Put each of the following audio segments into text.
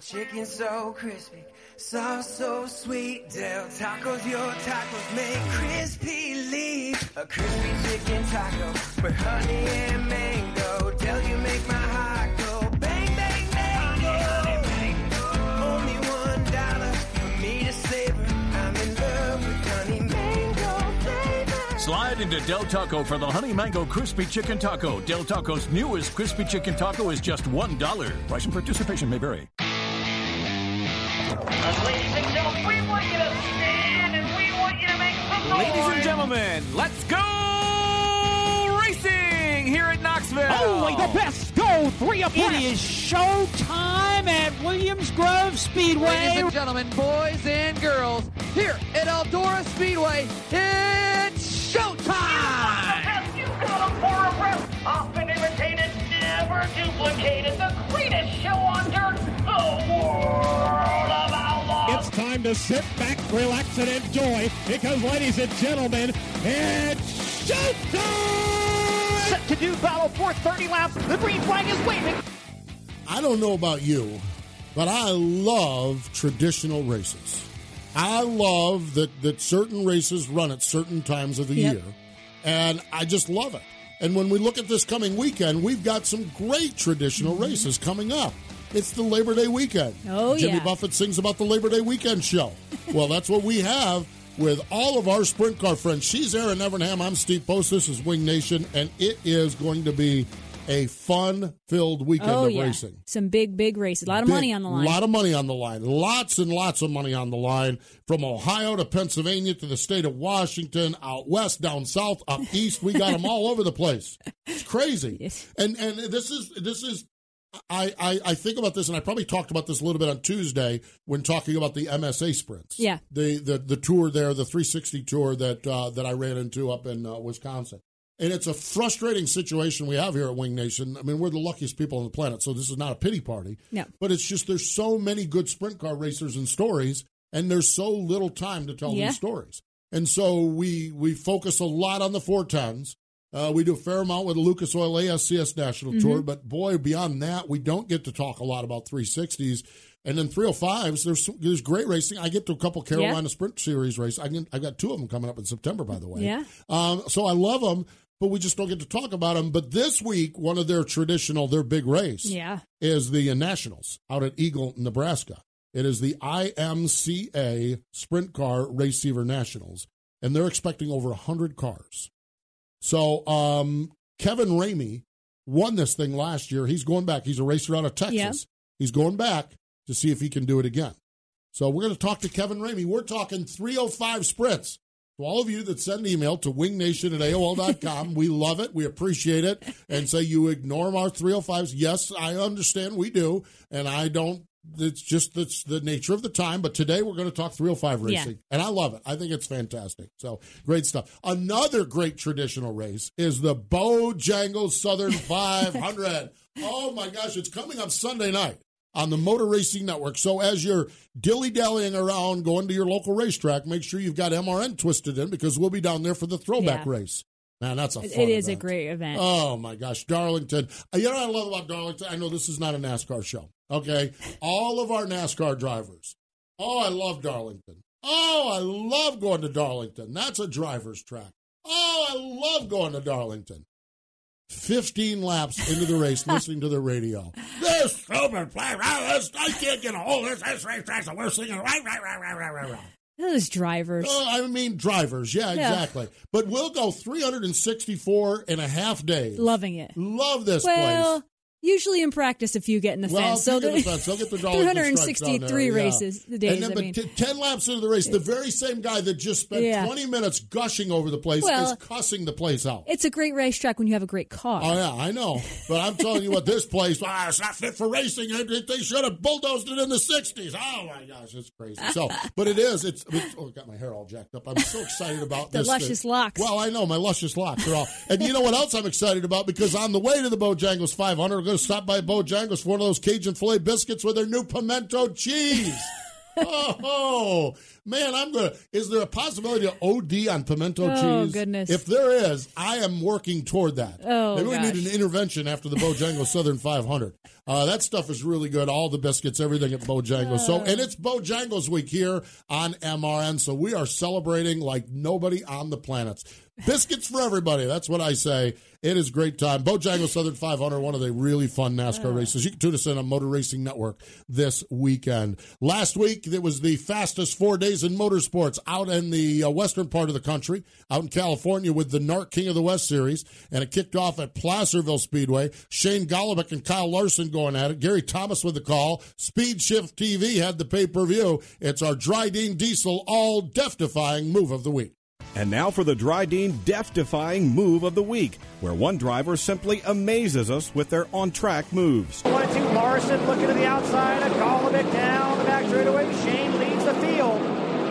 Chicken so crispy, sauce so sweet. Del Tacos, your tacos make crispy leaf. A crispy chicken taco with honey and mango. Del, you make my heart go bang, bang, mango. Only one dollar for me to savor. I'm in love with honey mango flavor. Slide into Del Taco for the Honey Mango Crispy Chicken Taco. Del Taco's newest crispy chicken taco is just $1. Price and participation may vary. Ladies and gentlemen, we want you to stand and we want you to make some noise. Ladies and gentlemen, let's go racing here at Knoxville. Only the best go three abreast. It is show time at Williams Grove Speedway. Ladies and gentlemen, boys and girls, here at Eldora Speedway, it's showtime! You got them for a rep. Often imitated, never duplicated. The greatest show on dirt. Time to sit back, relax, and enjoy because, ladies and gentlemen, it's showtime! Set to do battle for 30 laps. The green flag is waving. I don't know about you, but I love traditional races. I love that, that certain races run at certain times of the Yep. year, and I just love it. And when we look at this coming weekend, we've got some great traditional races coming up. It's the Labor Day weekend. Oh, yeah. Jimmy yeah. Buffett sings about the Labor Day weekend show. well, that's what we have with all of our sprint car friends. She's Erin Evernham. I'm Steve Post. This is Wing Nation, and it is going to be a fun-filled weekend oh of yeah, racing. some big big races. A lot of Big- money on the line. A lot of money on the line. Lots and lots of money on the line. From Ohio to Pennsylvania to the state of Washington, out west, down south, up east. We got them all over the place. It's crazy. And and this is this is I, I I think about this, and I probably talked about this a little bit on Tuesday when talking about the MSA sprints. Yeah. the the the tour there, the 360 tour that uh, that I ran into up in uh, Wisconsin. And it's a frustrating situation we have here at Wing Nation. I mean, we're the luckiest people on the planet, so this is not a pity party. No. But it's just there's so many good sprint car racers and stories, and there's so little time to tell Yeah. these stories. And so we we focus a lot on the 410s. Uh, we do a fair amount with the Lucas Oil ASCS National Mm-hmm. Tour, but boy, beyond that, we don't get to talk a lot about 360s. And then 305s, there's there's great racing. I get to a couple Carolina Sprint Series races. I can, I got two of them coming up in September, by the way. Yeah. Um, so I love them, but we just don't get to talk about them. But this week, one of their traditional, their big race Yeah. is the uh, Nationals out at Eagle, Nebraska. It is the IMCA Sprint Car Race Saver Nationals, and they're expecting over 100 cars. So um, Kevin Ramey won this thing last year. He's going back. He's a racer out of Texas. Yeah. He's going back to see if he can do it again. So we're going to talk to Kevin Ramey. We're talking 305 sprints. To all of you that send an email to wingnation at AOL.com, we love it. We appreciate it. And say you ignore our 305s. Yes, I understand we do. And I don't, it's just that's the nature of the time. But today we're going to talk 305 Yeah. racing. And I love it. I think it's fantastic. So great stuff. Another great traditional race is the Bojangles Southern 500. oh my gosh, it's coming up Sunday night on the Motor Racing Network. So as you're dilly dallying around going to your local racetrack, make sure you've got MRN twisted in because we'll be down there for the throwback Yeah. race. Man, that's a It- is a great event. Oh my gosh, Darlington. You know what I love about Darlington? I know this is not a NASCAR show. Okay, all of our NASCAR drivers. Oh, I love Darlington. Oh, I love going to Darlington. That's a driver's track. Oh, I love going to Darlington. 15 laps into the race listening to the radio. This stupid play, this, I can't get a hold of this. This racetrack's the worst thing. Right, right, right, right, right, right, right. Those drivers. Uh, I mean, drivers. Yeah, Yeah. exactly. But we'll go 364 and a half days. Loving it. Love this well, place. Usually in practice, if you get in the Well, fence. so the- the fence, they'll get the dollars and stripes down 363 there, yeah. races, the days, And then, I but mean. t- 10 laps into the race, the very same guy that just spent Yeah. 20 minutes gushing over the place Well, is cussing the place out. It's a great racetrack when you have a great car. Oh yeah, I know, but I'm telling you what, this place, ah, it's not fit for racing. They should have bulldozed it in the '60s. Oh my gosh, it's crazy. So, but it is. It's. it's oh, got my hair all jacked up. I'm so excited about The this. luscious thing. locks. Well, I know my luscious locks are all. And you know what else I'm excited about? Because on the way to the Bojangles 500, we're going to stop by Bojangles for one of those Cajun filet biscuits with their new pimento cheese. oh man, I'm gonna. Is there a possibility to OD on pimento Oh, cheese? goodness. If there is, I am working toward that. Oh, Maybe we need an intervention after the Bojangles Southern 500. Uh, that stuff is really good. All the biscuits, everything at Bojangles. So, and it's Bojangles week here on MRN. So we are celebrating like nobody on the planet. Biscuits for everybody. That's what I say. It is great time. Bojangles Southern 500, one of the really fun NASCAR races. You can tune us in on Motor Racing Network this weekend. Last week, it was the fastest four days in motorsports out in the uh, western part of the country, out in California with the NARC King of the West Series. And it kicked off at Placerville Speedway. Shane Golobic and Kyle Larson going at it. Gary Thomas with the call. Speed Shift TV had the pay per view. It's our Driven Diesel all death defying move of the week. And now for the Driven death defying move of the week, where one driver simply amazes us with their on track moves. One two, Larson looking to the outside, a Golobic down the back straightaway. Shane leads the field.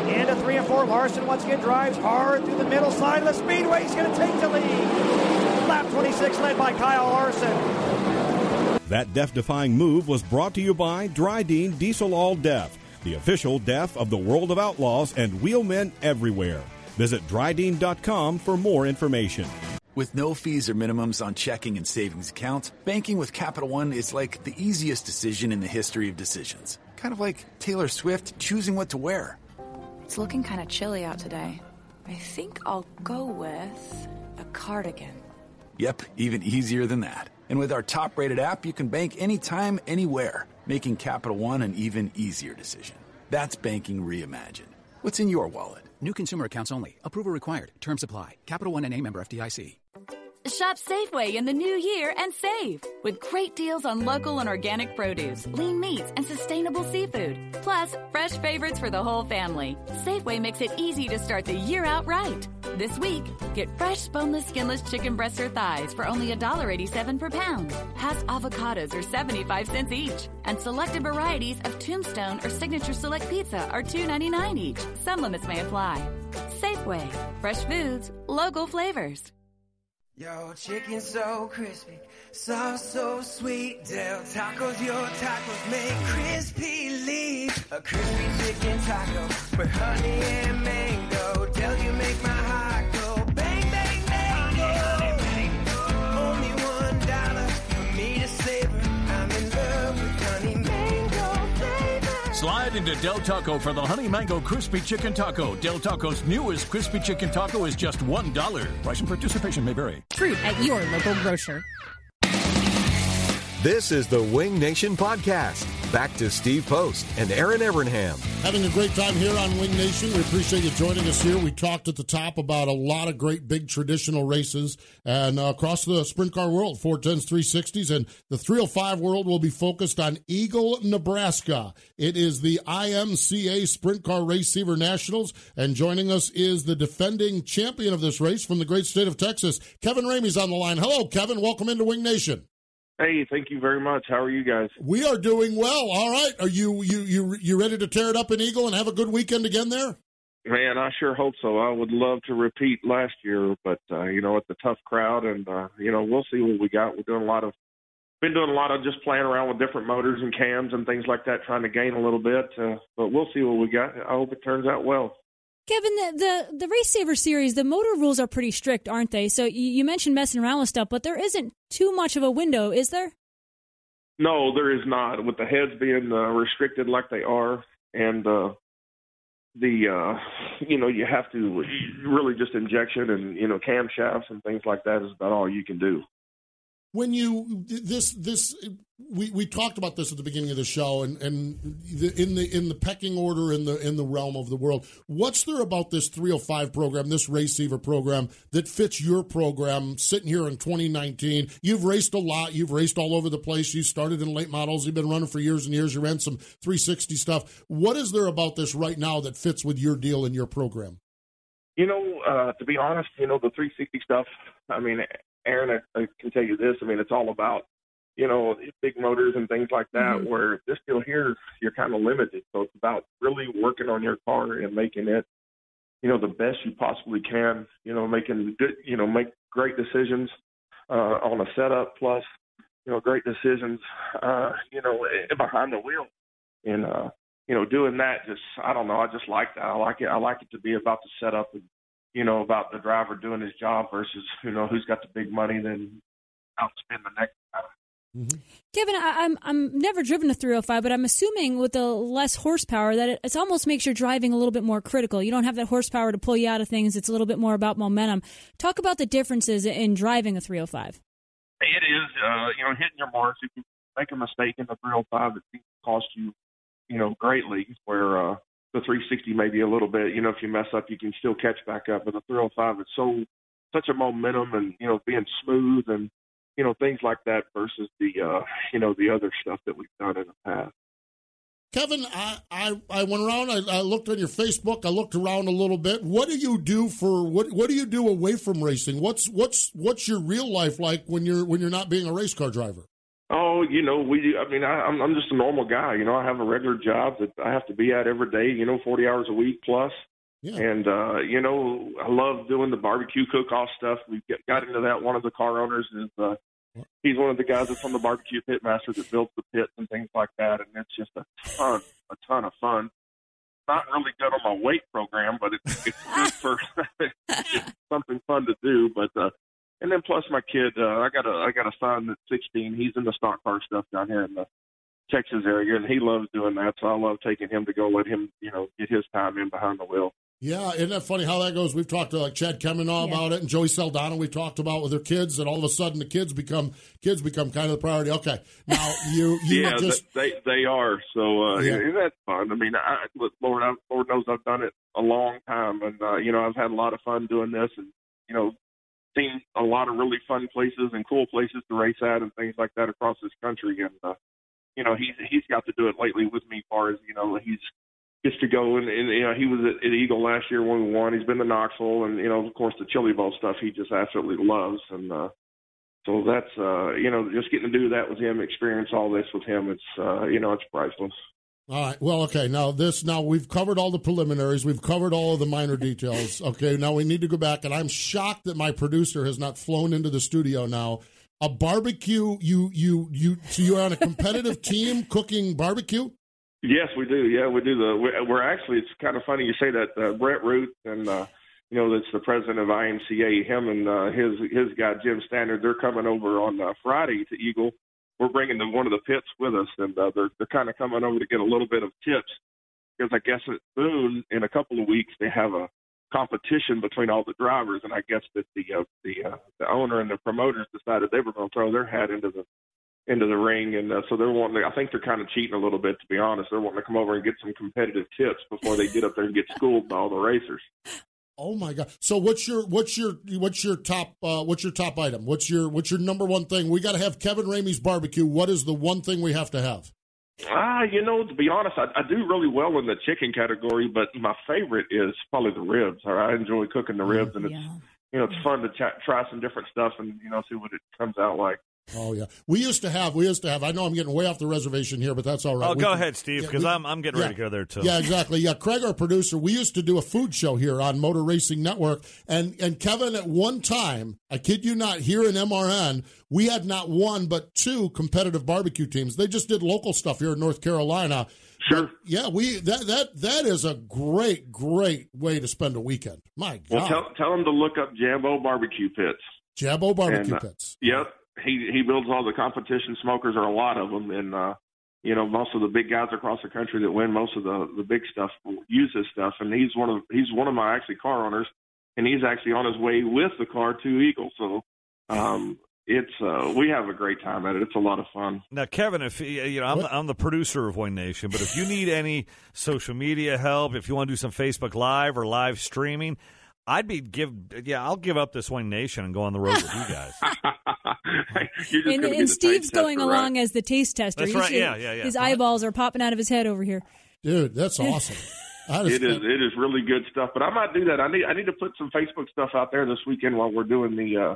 Into three and four, Larson once again drives hard through the middle side of the speedway. He's going to take the lead. Lap 26 led by Kyle Larson. That death defying move was brought to you by Driven Diesel All Deaf, the official deaf of the world of outlaws and wheelmen everywhere. Visit Dryden.com for more information. With no fees or minimums on checking and savings accounts, banking with Capital One is like the easiest decision in the history of decisions. Kind of like Taylor Swift choosing what to wear. It's looking kind of chilly out today. I think I'll go with a cardigan. Yep, even easier than that. And with our top rated app, you can bank anytime, anywhere, making Capital One an even easier decision. That's banking reimagined. What's in your wallet? New consumer accounts only. Approval required. Terms apply. Capital One and a member FDIC. Shop Safeway in the new year and save with great deals on local and organic produce, lean meats, and sustainable seafood. Plus, fresh favorites for the whole family. Safeway makes it easy to start the year out right. This week, get fresh boneless, skinless chicken breasts or thighs for only $1.87 per pound. Hass avocados are 75 cents each. And selected varieties of Tombstone or Signature Select Pizza are $2.99 each. Some limits may apply. Safeway. Fresh foods, local flavors. Yo, chicken so crispy, sauce so sweet. Del Tacos, your tacos make crispy leaf. A crispy chicken taco with honey and mango. Slide into Del Taco for the Honey Mango Crispy Chicken Taco. Del Taco's newest crispy chicken taco is just $1. Price and participation may vary. Fruit at your local grocer. This is the Wing Nation Podcast. Back to Steve Post and Erin Evernham. Having a great time here on Wing Nation. We appreciate you joining us here. We talked at the top about a lot of great big traditional races and uh, across the sprint car world, 410s, 360s, and the 305 world will be focused on Eagle, Nebraska. It is the IMCA Sprint Car Race Saver Nationals, and joining us is the defending champion of this race from the great state of Texas, Kevin Ramey's on the line. Hello, Kevin. Welcome into Wing Nation. Hey, thank you very much. How are you guys? We are doing well. All right. Are you you you you ready to tear it up in Eagle and have a good weekend again there? Man, I sure hope so. I would love to repeat last year, but uh, you know, it's a tough crowd, and uh, you know, we'll see what we got. We're doing a lot of, been doing a lot of just playing around with different motors and cams and things like that, trying to gain a little bit. Uh, but we'll see what we got. I hope it turns out well. Kevin, the, the the Race Saver series, the motor rules are pretty strict, aren't they? So you, you mentioned messing around with stuff, but there isn't too much of a window, is there? No, there is not. With the heads being uh, restricted like they are, and uh, the uh, you know you have to really just injection and you know camshafts and things like that is about all you can do. When you this this we, we talked about this at the beginning of the show and, and the, in the in the pecking order in the in the realm of the world what's there about this 305 program this race saver program that fits your program sitting here in 2019 you've raced a lot. You've raced all over the place. You started in late models. You've been running for years and years. You ran some 360 stuff. What is there about this right now that fits with your deal and your program? You know uh, to be honest you know the 360 stuff i mean aaron I, I can tell you this i mean it's all about you know, big motors and things like that, mm-hmm. where this deal here, you're kind of limited. So it's about really working on your car and making it, you know, the best you possibly can, you know, making good, you know, make great decisions uh, on a setup plus, you know, great decisions, uh, you know, eh, behind the wheel. And, uh, you know, doing that just, I don't know, I just like that. I like it. I like it to be about the setup and, you know, about the driver doing his job versus, you know, who's got the big money, then outspend the next guy. Mm-hmm. Kevin, I, am I'm, I'm never driven a 305, but I'm assuming with the less horsepower that it, it almost makes your driving a little bit more critical. You don't have that horsepower to pull you out of things. It's a little bit more about momentum. Talk about the differences in driving a 305. It is, uh, you know, hitting your marks. If you make a mistake in the 305, it can cost you, you know, greatly. Where uh, the 360 maybe a little bit, you know, if you mess up, you can still catch back up. But the 305, it's so such a momentum and you know being smooth and you know things like that versus the uh, you know the other stuff that we've done in the past. Kevin, I, I, I went around. I, I, looked on your Facebook. I looked around a little bit. What do you do for what? What do you do away from racing? What's what's what's your real life like when you're when you're not being a race car driver? Oh, you know, we. I mean, I, I'm I'm just a normal guy. You know, I have a regular job that I have to be at every day. You know, 40 hours a week plus. Yeah. And uh, you know, I love doing the barbecue cook-off stuff. We got into that. One of the car owners is uh, he's one of the guys that's on the barbecue pitmaster that builds the pits and things like that, and it's just a ton, a ton of fun. Not really good on my weight program, but it's, it's good for it's something fun to do. But uh, and then plus my kid, uh, I got a I got a son that's 16. He's in the stock car stuff down here in the Texas area, and he loves doing that. So I love taking him to go let him, you know, get his time in behind the wheel. Yeah, isn't that funny how that goes? We've talked to like Chad Kemenah yeah. about it, and Joey Saldana. We've talked about with their kids, and all of a sudden the kids become kids become kind of the priority. Okay, now you you yeah, just they they are. So uh, yeah. yeah, that's fun. I mean, I, Lord, I, Lord knows I've done it a long time, and uh, you know I've had a lot of fun doing this, and you know seen a lot of really fun places and cool places to race at, and things like that across this country, and uh, you know he's he's got to do it lately with me, as far as you know he's gets to go and, and you know he was at, at Eagle last year when we won. He's been to Knoxville and you know of course the Chili Bowl stuff he just absolutely loves and uh so that's uh you know just getting to do that with him, experience all this with him, it's uh you know it's priceless. All right. Well, okay. Now this. Now we've covered all the preliminaries. We've covered all of the minor details. Okay. Now we need to go back, and I'm shocked that my producer has not flown into the studio now. A barbecue. You you you. So you're on a competitive team cooking barbecue. Yes, we do. Yeah, we do. The we're actually. It's kind of funny you say that. Uh, Brett Root and uh, you know that's the president of IMCA. Him and uh, his his guy Jim Standard. They're coming over on uh, Friday to Eagle. We're bringing the, one of the pits with us, and uh, they're they're kind of coming over to get a little bit of tips because I guess at Boone in a couple of weeks they have a competition between all the drivers, and I guess that the uh, the uh, the owner and the promoters decided they were going to throw their hat into the into the ring, and uh, so they're wanting. To, I think they're kind of cheating a little bit, to be honest. They're wanting to come over and get some competitive tips before they get up there and get schooled by all the racers. Oh my god! So what's your what's your what's your top uh, what's your top item? What's your what's your number one thing? We got to have Kevin Ramey's barbecue. What is the one thing we have to have? Ah, you know, to be honest, I, I do really well in the chicken category, but my favorite is probably the ribs. I enjoy cooking the ribs, and it's yeah. you know it's fun to ch- try some different stuff and you know see what it comes out like. Oh yeah, we used to have. We used to have. I know I'm getting way off the reservation here, but that's all right. Oh, we, go ahead, Steve, because yeah, I'm I'm getting ready to go there too. Yeah, exactly. Yeah, Craig, our producer, we used to do a food show here on Motor Racing Network, and and Kevin, at one time, I kid you not, here in MRN, we had not one but two competitive barbecue teams. They just did local stuff here in North Carolina. Sure. Yeah, we that that that is a great great way to spend a weekend. My God. Well, tell tell them to look up Jambo Barbecue Pits. Jambo Barbecue and, uh, Pits. Yep he he builds all the competition smokers, or a lot of them, and uh, you know most of the big guys across the country that win most of the the big stuff use his stuff, and he's one of he's one of my actually car owners, and he's actually on his way with the car to Eagle. So, um, it's uh, we have a great time at it. It's a lot of fun. Now, Kevin, if you know, I'm, I'm the producer of Wing Nation, but if you need any social media help, if you want to do some Facebook Live or live streaming, I'd be give yeah, I'll give up this Wing Nation and go on the road with you guys. and, and Steve's going tester, along right? as the taste tester. That's He's- right, yeah, yeah, yeah. His eyeballs are popping out of his head over here. Dude, that's awesome. That It is it is really good stuff. But I might do that. I need I need to put some Facebook stuff out there this weekend while we're doing the uh,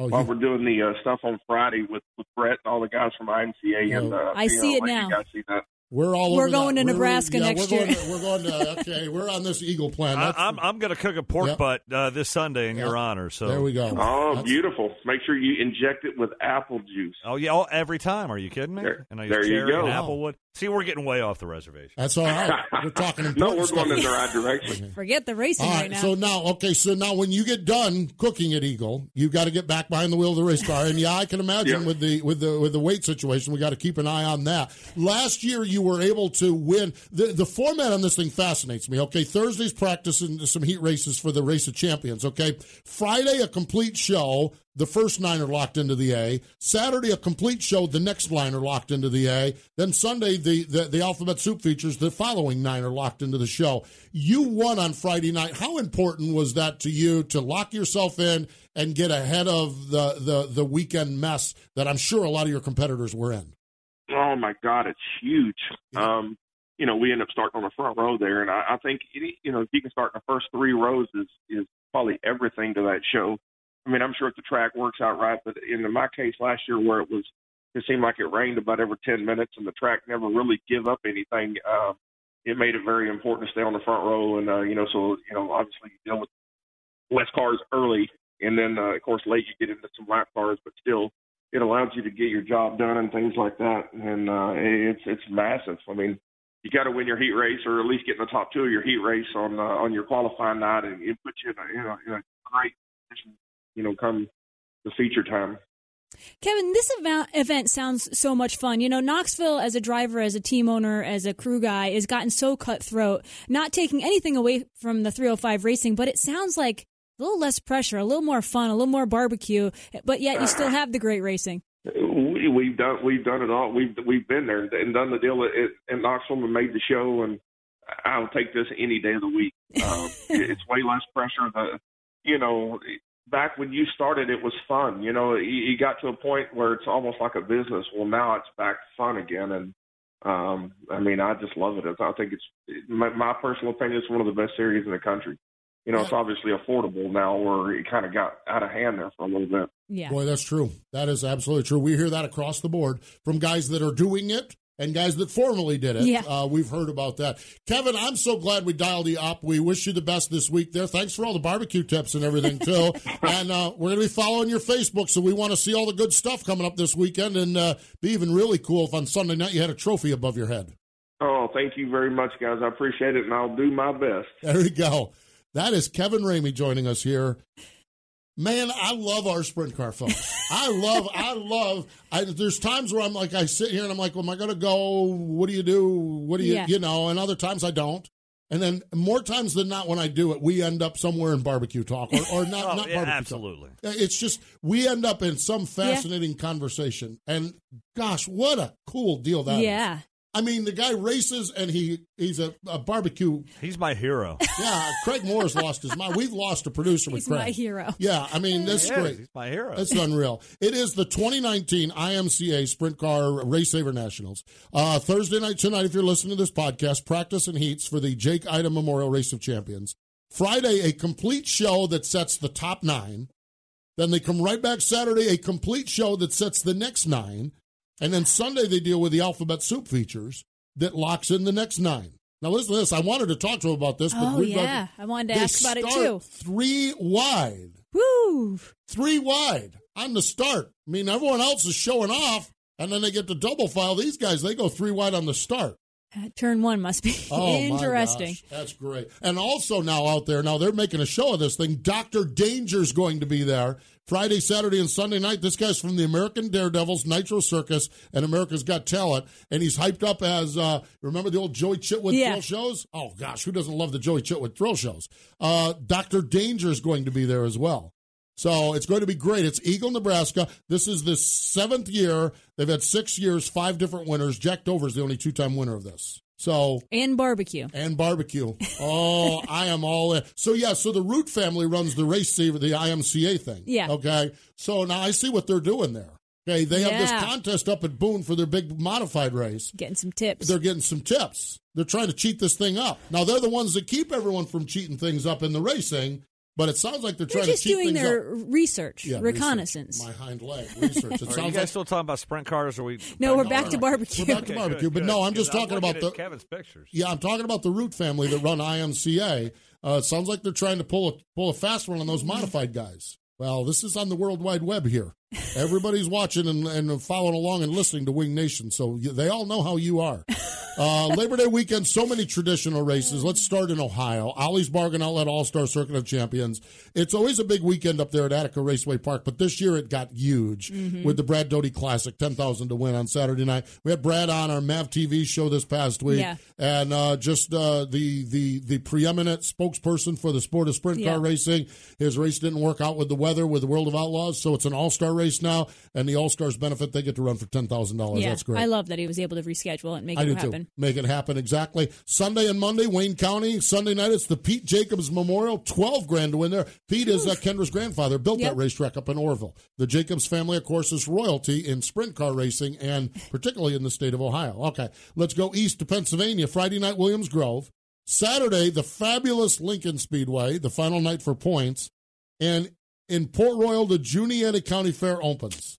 Oh, while you- we're doing the uh, stuff on Friday with with Brett and all the guys from IMCA. And uh, I see know, it let now. You guys see that. We're all We're over going that. to We're- Nebraska yeah, next we're year. Going to, we're going to okay. We're on this Eagle plan. I, That's- I'm I'm going to cook a pork Yep. butt uh, this Sunday in your honor. So There we go. Oh, That's- beautiful! Make sure you inject it with apple juice. Oh yeah, oh, every time. Are you kidding me? There- and I use there you go. and applewood. See, we're getting way off the reservation. That's all right. We're talking no, we're stuff. going in the right direction. Forget the racing All right, right, now. so now, okay, so now when you get done cooking at Eagle, you've got to get back behind the wheel of the race car, and yeah, I can imagine Yeah. with the with the with the weight situation, we got to keep an eye on that. Last year, you were able to win. the The format on this thing fascinates me. Okay, Thursday's practice and some heat races for the race of champions. Okay, Friday a complete show. The first nine are locked into the A. Saturday a complete show. The next nine are locked into the A. Then Sunday the the, the alphabet soup features. The following nine are locked into the show. You won on Friday night. How important was that to you to lock yourself in and get ahead of the the the weekend mess that I'm sure a lot of your competitors were in? My God, it's huge. Um, you know, we end up starting on the front row there, and I, I think you know if you can start in the first three rows is is probably everything to that show. I mean, I'm sure if the track works out right, but in my case last year where it was, it seemed like it rained about every 10 minutes, and the track never really give up anything. Um, it made it very important to stay on the front row, and uh, you know, so you know, obviously you deal with less cars early, and then uh, of course late you get into some lap cars, but still it allows you to get your job done and things like that. And uh, it's it's massive. I mean, you got to win your heat race or at least get in the top two of your heat race on uh, on your qualifying night, and it puts you in a, in a, in a great position. You know, come the feature time. Kevin, this event, event sounds so much fun. You know, Knoxville, as a driver, as a team owner, as a crew guy, has gotten so cutthroat, not taking anything away from the 305 racing, but it sounds like a little less pressure, a little more fun, a little more barbecue, but yet you still have the great racing. We, we've done we've done it all. We've we've been there and done the deal at, at Knoxville and made the show. And I'll take this any day of the week. Um, it's way less pressure. The you know back when you started, it was fun. You know, you, you got to a point where it's almost like a business. Well, now it's back to fun again, and um, I mean, I just love it. I think it's my, my personal opinion. It's one of the best series in the country. You know, it's obviously affordable now, where it kind of got out of hand there for a little bit. Yeah. Boy, that's true. That is absolutely true. We hear that across the board from guys that are doing it and guys that formerly did it. Yeah. Uh, we've heard about that. Kevin, I'm so glad we dialed you up. We wish you the best this week there. Thanks for all the barbecue tips and everything, too. and uh, we're going to be following your Facebook, so we want to see all the good stuff coming up this weekend and uh, be even really cool if on Sunday night you had a trophy above your head. Oh, thank you very much, guys. I appreciate it, and I'll do my best. There we go. That is Kevin Ramey joining us here. Man, I love our sprint car folks. I love, I love. I, there's times where I'm like, I sit here and I'm like, well, am I going to go? What do you do? What do you, Yeah. you know? And other times I don't. And then more times than not, when I do it, we end up somewhere in barbecue talk or, or not, Oh, not yeah, barbecue absolutely. talk. It's just we end up in some fascinating conversation. And gosh, what a cool deal that that is. Yeah. I mean, the guy races and he he's a, a barbecue. He's my hero. Yeah, Craig Moore's lost his mind. We've lost a producer with He's Craig. my hero. Yeah, I mean, this is He is. great. He's my hero. It's unreal. It is the 2019 IMCA Sprint Car Race Saver Nationals. Uh, Thursday night tonight, if you're listening to this podcast, practice and heats for the Jake Ida Memorial Race of Champions. Friday, a complete show that sets the top nine. Then they come right back Saturday, a complete show that sets the next nine. And then Sunday, they deal with the alphabet soup features that locks in the next nine. Now, listen to this. I wanted to talk to him about this, but Oh, we've got- yeah. I wanted to ask about it, too. Three wide. Woo! Three wide on the start. I mean, everyone else is showing off, and then they get to double file. These guys, they go three wide on the start. Uh, Turn one must be Oh, interesting. that's great. And also now out there, now they're making a show of this thing. Dr. Danger's going to be there Friday, Saturday, and Sunday night. This guy's from the American Daredevils, Nitro Circus, and America's Got Talent. And he's hyped up as, uh, remember the old Joey Chitwood Yeah. thrill shows? Oh, gosh, who doesn't love the Joey Chitwood thrill shows? Uh, Dr. is going to be there as well. So it's going to be great. It's Eagle, Nebraska. This is the seventh year. They've had six years, five different winners. Jack Dover's the only two time winner of this. So and barbecue and barbecue. Oh, I am all in. So yeah, so the Root family runs the race saver, the IMCA thing. Yeah. Okay. So now I see what they're doing there. Okay, they have this contest up at Boone for their big modified race. Getting some tips. They're getting some tips. They're trying to cheat this thing up. Now they're the ones that keep everyone from cheating things up in the racing, but it sounds like they're, They're trying just to cheat doing things their up. research, Yeah, reconnaissance. My hind leg research. It Are you guys like still talking about sprint cars? Or are we? No, we're back to barbecue. We're back to Okay, barbecue, good, but good, no, I'm just talking looking about the Kevin's pictures. Yeah, I'm talking about the Root family that run IMCA. Uh, it sounds like they're trying to pull a pull a fast one on those modified guys. Well, this is on the World Wide Web here. Everybody's watching and, and following along and listening to Wing Nation, so they all know how you are. Uh, Labor Day weekend, so many traditional races. Let's start in Ohio. Ollie's Bargain Outlet All Star Circuit of Champions. It's always a big weekend up there at Attica Raceway Park, but this year it got huge Mm-hmm. with the Brad Doty Classic, ten thousand to win on Saturday night. We had Brad on our Mav TV show this past week, Yeah. and uh, just uh, the the the preeminent spokesperson for the sport of sprint Yeah. car racing. His race didn't work out with the weather with the World of Outlaws, so it's an All Star race now, and the All Stars benefit they get to run for ten thousand dollars. yeah, That's great. I love that he was able to reschedule it and make I it do happen. too. Make it happen exactly. Sunday and Monday, Wayne County. Sunday night, it's the Pete Jacobs Memorial. Twelve grand to win there. Pete is uh, Kendra's grandfather. Built Yep. that racetrack up in Orrville. The Jacobs family, of course, is royalty in sprint car racing and particularly in the state of Ohio. Okay, let's go east to Pennsylvania. Friday night, Williams Grove. Saturday, the fabulous Lincoln Speedway. The final night for points, and in Port Royal, the Juniata County Fair opens.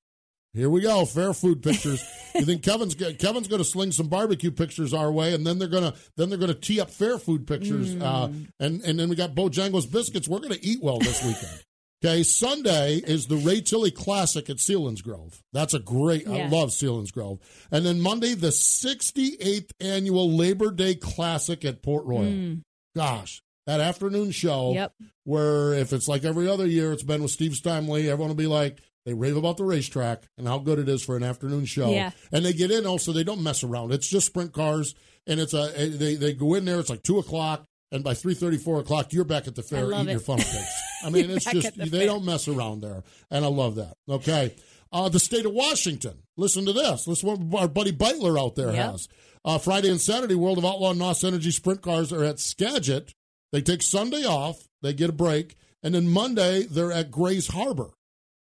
Here we go, fair food pictures. you think Kevin's Kevin's going to sling some barbecue pictures our way, and then they're gonna then they're gonna tee up fair food pictures, uh, and and then we got Bojangles biscuits. We're going to eat well this weekend. Okay, Sunday is the Ray Tilley Classic at Selinsgrove. That's a great. I love Selinsgrove. And then Monday, the 68th annual Labor Day Classic at Port Royal. Mm. Gosh, that afternoon show Yep. where if it's like every other year, it's been with Steve Steinley, everyone will be like, they rave about the racetrack and how good it is for an afternoon show. Yeah. And they get in also, they don't mess around. It's just sprint cars. And it's a, they, they go in there, it's like two o'clock. And by three thirty, four o'clock, you're back at the fair eating it. your funnel cakes. I mean, it's just, the they fair. don't mess around there. And I love that. Okay. Uh, the state of Washington. Listen to this. Listen to what our buddy Beitler out there Yep. has. Uh, Friday and Saturday, World of Outlaw and NOS Energy sprint cars are at Skagit. They take Sunday off. They get a break. And then Monday, they're at Grays Harbor.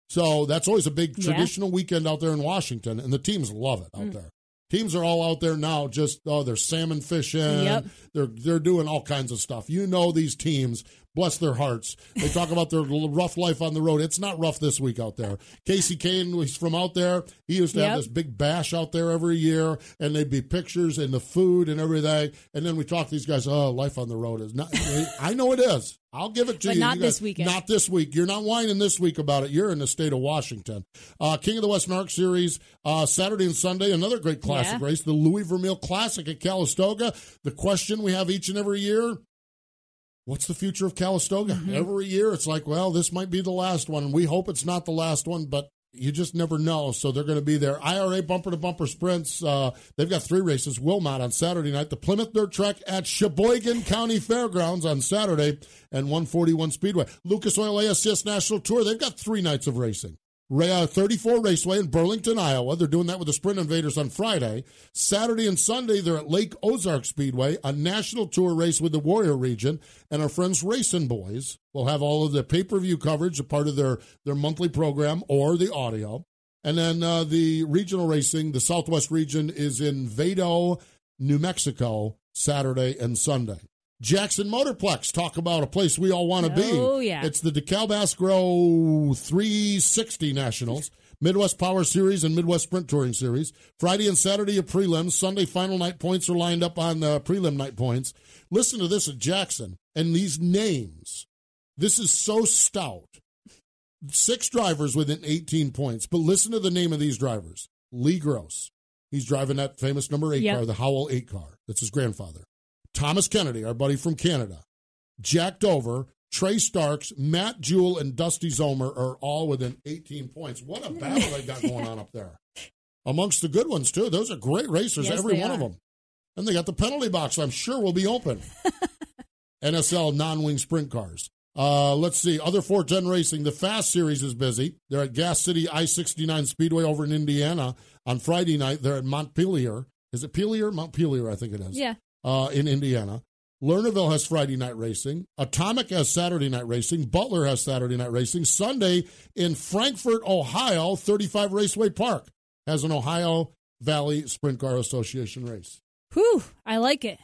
So that's always a big Yeah. traditional weekend out there in Washington. And the teams love it out Mm. there. Teams are all out there now. Just oh, they're salmon fishing. Yep. They're they're doing all kinds of stuff. You know these teams. Bless their hearts. They talk about their rough life on the road. It's not rough this week out there. Kasey Kahne was from out there. He used to have this big bash out there every year, and they'd be pictures and the food and everything. And then we talk to these guys. Oh, life on the road is not. I know it is. I'll give it to But you. not You guys- this weekend. Not this week. You're not whining this week about it. You're in the state of Washington. Uh, King of the West Narc Series, uh, Saturday and Sunday, another great classic Yeah. race, the Louis Vermeil Classic at Calistoga. The question we have each and every year What's the future of Calistoga? Mm-hmm. Every year it's like, well, this might be the last one. We hope it's not the last one, but you just never know. So they're going to be there. IRA bumper to bumper sprints. Uh, they've got three races. Wilmot on Saturday night, the Plymouth Dirt Track at Sheboygan County Fairgrounds on Saturday, and 141 Speedway. Lucas Oil ASCS National Tour. They've got three nights of racing. Uh, 34 Raceway in Burlington, Iowa. They're doing that with the Sprint Invaders on Friday. Saturday and Sunday, they're at Lake Ozark Speedway, a national tour race with the Warrior region. And our friends Racing Boys will have all of the pay per view coverage, a part of their, their monthly program or the audio. And then uh, the regional racing, the Southwest region, is in Vado, New Mexico, Saturday and Sunday. Jackson Motorplex, talk about a place we all want to be. Oh, yeah. It's the DeKalb Asgrow 360 Nationals, Midwest Power Series, and Midwest Sprint Touring Series. Friday and Saturday are prelims. Sunday final night points are lined up on the prelim night points. Listen to this at Jackson and these names. This is so stout. Six drivers within 18 points, but listen to the name of these drivers. Lee Grosz. He's driving that famous number eight Yep. car, the Howell 8 car. That's his grandfather. Thomas Kennedy, our buddy from Canada. Jack Dover, Trey Starks, Matt Juhl, and Dusty Zomer are all within 18 points. What a battle they got going on up there. Amongst the good ones, too. Those are great racers, Yes, every one of them. And they got the penalty box, I'm sure will be open. NSL non wing sprint cars. Uh, let's see. Other 410 racing. The Fast Series is busy. They're at Gas City I 69 Speedway over in Indiana on Friday night. They're at Montpelier. Is it Pelier? Montpelier, I think it is. Yeah. Uh, in Indiana. Lernerville has Friday night racing. Atomic has Saturday night racing. Butler has Saturday night racing. Sunday in Frankfort, Ohio, 35 Raceway Park has an Ohio Valley Sprint Car Association race. Whew, I like it.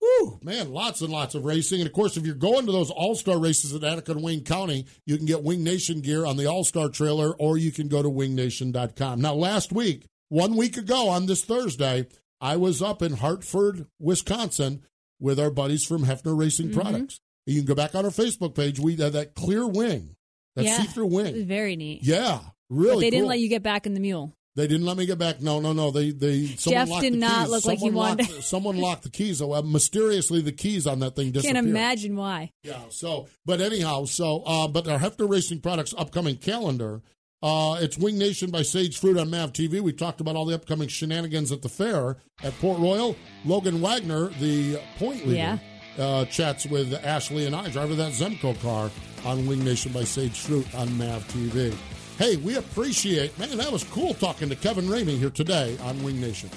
Whew, man, lots and lots of racing. And of course, if you're going to those All Star races at Attica and Wayne County, you can get Wing Nation gear on the All Star trailer or you can go to wingnation.com. Now, last week, one week ago on this Thursday, I was up in Hartford, Wisconsin with our buddies from Hepfner Racing Mhm. Products. You can go back on our Facebook page. We had that clear wing, that yeah. see through wing. very neat. Yeah, really But they didn't cool. let you get back in the mule. They didn't let me get back. No, no, no. They they someone Jeff locked did the not keys. look like he Someone wanted- locked- someone locked the keys. So uh, mysteriously, the keys on that thing disappeared. Can't imagine why. Yeah. So, but anyhow, so uh, but our Hepfner Racing Products upcoming calendar. Uh, it's Wing Nation by Sage Fruit on Mav TV. We talked about all the upcoming shenanigans at the fair at Port Royal. Logan Wagner, the point leader, uh, chats with Ashley and I, driver of that Zemco car on Wing Nation by Sage Fruit on Mav TV. Hey, we appreciate, man, that was cool talking to Kevin Ramey here today on Wing Nation.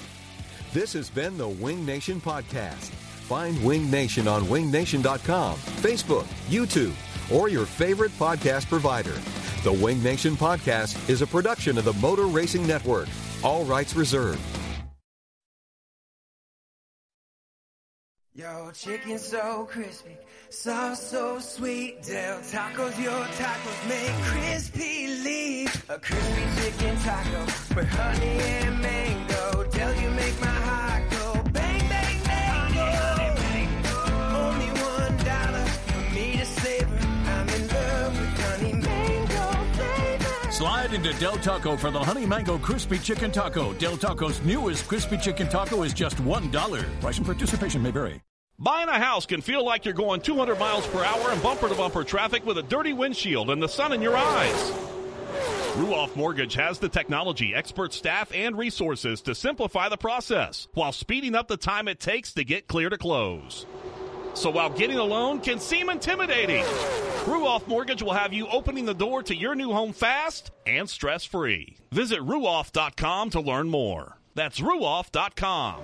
This has been the Wing Nation Podcast. Find Wing Nation on wingnation.com, Facebook, YouTube, or your favorite podcast provider. The Wing Nation Podcast is a production of the Motor Racing Network. All rights reserved. Yo, chicken so crispy, sauce so sweet. Del Tacos, your tacos make crispy leaf. A crispy chicken taco with honey and into Del Taco for the Honey Mango Crispy Chicken Taco. Del Taco's newest Crispy Chicken Taco is just $1. Price and participation may vary. Buying a house can feel like you're going 200 miles per hour in bumper to bumper traffic with a dirty windshield and the sun in your eyes. Ruoff Mortgage has the technology, expert staff, and resources to simplify the process while speeding up the time it takes to get clear to close. So while getting a loan can seem intimidating, Ruoff Mortgage will have you opening the door to your new home fast and stress free. Visit ruoff.com to learn more. That's ruoff.com.